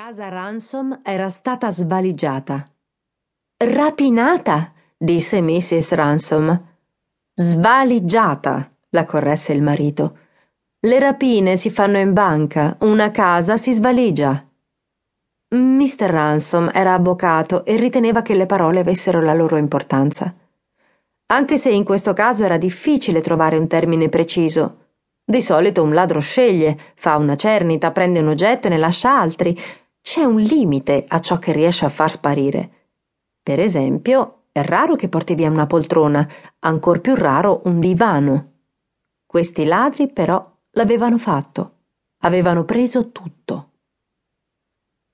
casa Ransom era stata svaligiata. Rapinata, disse Mrs. Ransom. Svaligiata, la corresse il marito. Le rapine si fanno in banca, una casa si svaligia. Mr. Ransom era avvocato e riteneva che le parole avessero la loro importanza. Anche se in questo caso era difficile trovare un termine preciso. Di solito un ladro sceglie, fa una cernita, prende un oggetto e ne lascia altri. C'è un limite a ciò che riesce a far sparire. Per esempio, è raro che porti via una poltrona, ancor più raro un divano. Questi ladri, però, l'avevano fatto. Avevano preso tutto.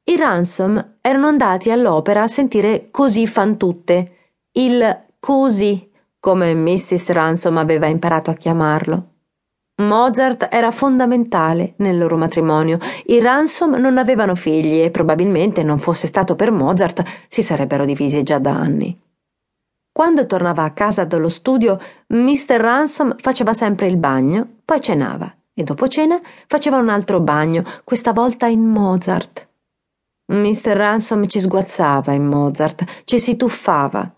I ransom erano andati all'opera a sentire così fan tutte, il così, come Mrs. Ransom aveva imparato a chiamarlo. Mozart era fondamentale nel loro matrimonio. I Ransom non avevano figli e probabilmente non fosse stato per Mozart si sarebbero divisi già da anni. Quando tornava a casa dallo studio, Mr. Ransom faceva sempre il bagno, poi cenava e dopo cena faceva un altro bagno, questa volta in Mozart. Mr. Ransom ci sguazzava in Mozart, ci si tuffava.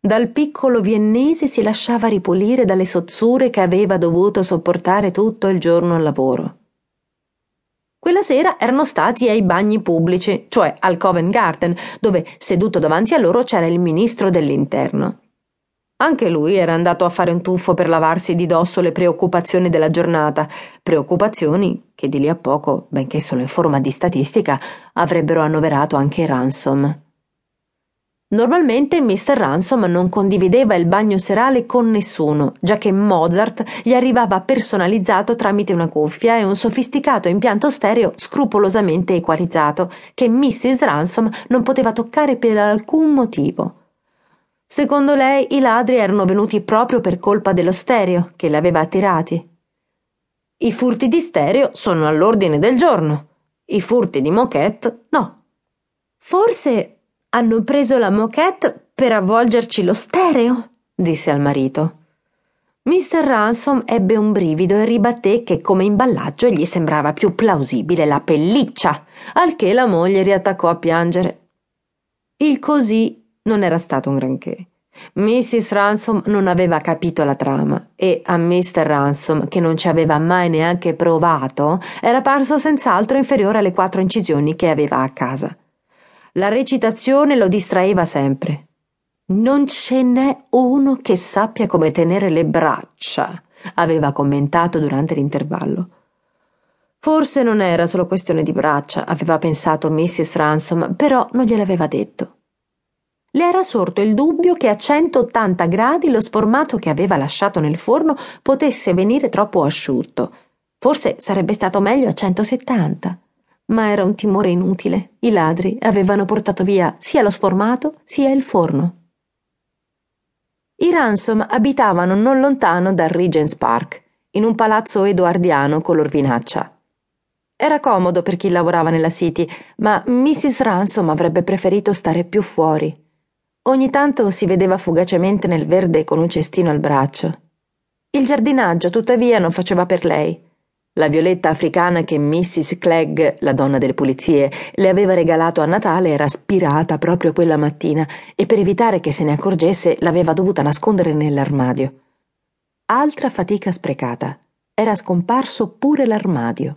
Dal piccolo viennese si lasciava ripulire dalle sozzure che aveva dovuto sopportare tutto il giorno al lavoro. Quella sera erano stati ai bagni pubblici, cioè al Covent Garden, dove seduto davanti a loro c'era il ministro dell'interno. Anche lui era andato a fare un tuffo per lavarsi di dosso le preoccupazioni della giornata, preoccupazioni che di lì a poco, benché solo in forma di statistica, avrebbero annoverato anche Ransom. Normalmente Mr. Ransom non condivideva il bagno serale con nessuno, già che Mozart gli arrivava personalizzato tramite una cuffia e un sofisticato impianto stereo scrupolosamente equalizzato, che Mrs. Ransom non poteva toccare per alcun motivo. Secondo lei i ladri erano venuti proprio per colpa dello stereo che li aveva attirati. I furti di stereo sono all'ordine del giorno, i furti di moquette no. Forse hanno preso la moquette per avvolgerci lo stereo, disse al marito. Mr. Ransom ebbe un brivido e ribatté che come imballaggio gli sembrava più plausibile la pelliccia, al che la moglie riattaccò a piangere. Il così non era stato un granché. Mrs. Ransom non aveva capito la trama e a Mr. Ransom, che non ci aveva mai neanche provato, era parso senz'altro inferiore alle quattro incisioni che aveva a casa. La recitazione lo distraeva sempre. Non ce n'è uno che sappia come tenere le braccia, aveva commentato durante l'intervallo. Forse non era solo questione di braccia, aveva pensato Mrs. Ransom, però non gliel'aveva detto. Le era sorto il dubbio che a 180 gradi lo sformato che aveva lasciato nel forno potesse venire troppo asciutto. Forse sarebbe stato meglio a 170 ma era un timore inutile. I ladri avevano portato via sia lo sformato sia il forno. I Ransom abitavano non lontano dal Regent's Park, in un palazzo edoardiano color vinaccia. Era comodo per chi lavorava nella City, ma Mrs. Ransom avrebbe preferito stare più fuori. Ogni tanto si vedeva fugacemente nel verde con un cestino al braccio. Il giardinaggio, tuttavia, non faceva per lei. La violetta africana che Mrs. Clegg, la donna delle pulizie, le aveva regalato a Natale era spirata proprio quella mattina e per evitare che se ne accorgesse l'aveva dovuta nascondere nell'armadio. Altra fatica sprecata. Era scomparso pure l'armadio.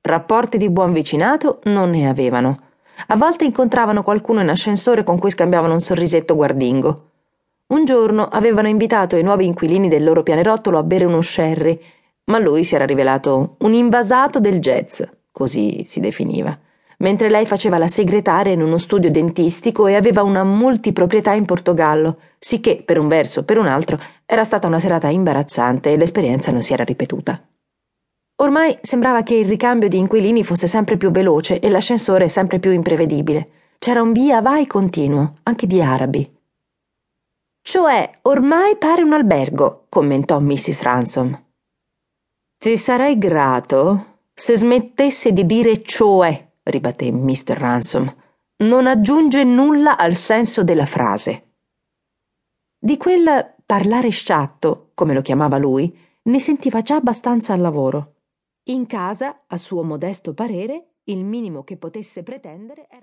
Rapporti di buon vicinato non ne avevano. A volte incontravano qualcuno in ascensore con cui scambiavano un sorrisetto guardingo. Un giorno avevano invitato i nuovi inquilini del loro pianerottolo a bere uno sherry ma lui si era rivelato un invasato del jazz, così si definiva, mentre lei faceva la segretaria in uno studio dentistico e aveva una multiproprietà in Portogallo, sicché per un verso o per un altro era stata una serata imbarazzante e l'esperienza non si era ripetuta. Ormai sembrava che il ricambio di inquilini fosse sempre più veloce e l'ascensore sempre più imprevedibile. C'era un via vai continuo, anche di arabi. Cioè, ormai pare un albergo, commentò Mrs. Ransom. Ti sarei grato se smettesse di dire cioè, ribatté Mr. Ransom. Non aggiunge nulla al senso della frase. Di quel parlare sciatto, come lo chiamava lui, ne sentiva già abbastanza al lavoro. In casa, a suo modesto parere, Il minimo che potesse pretendere era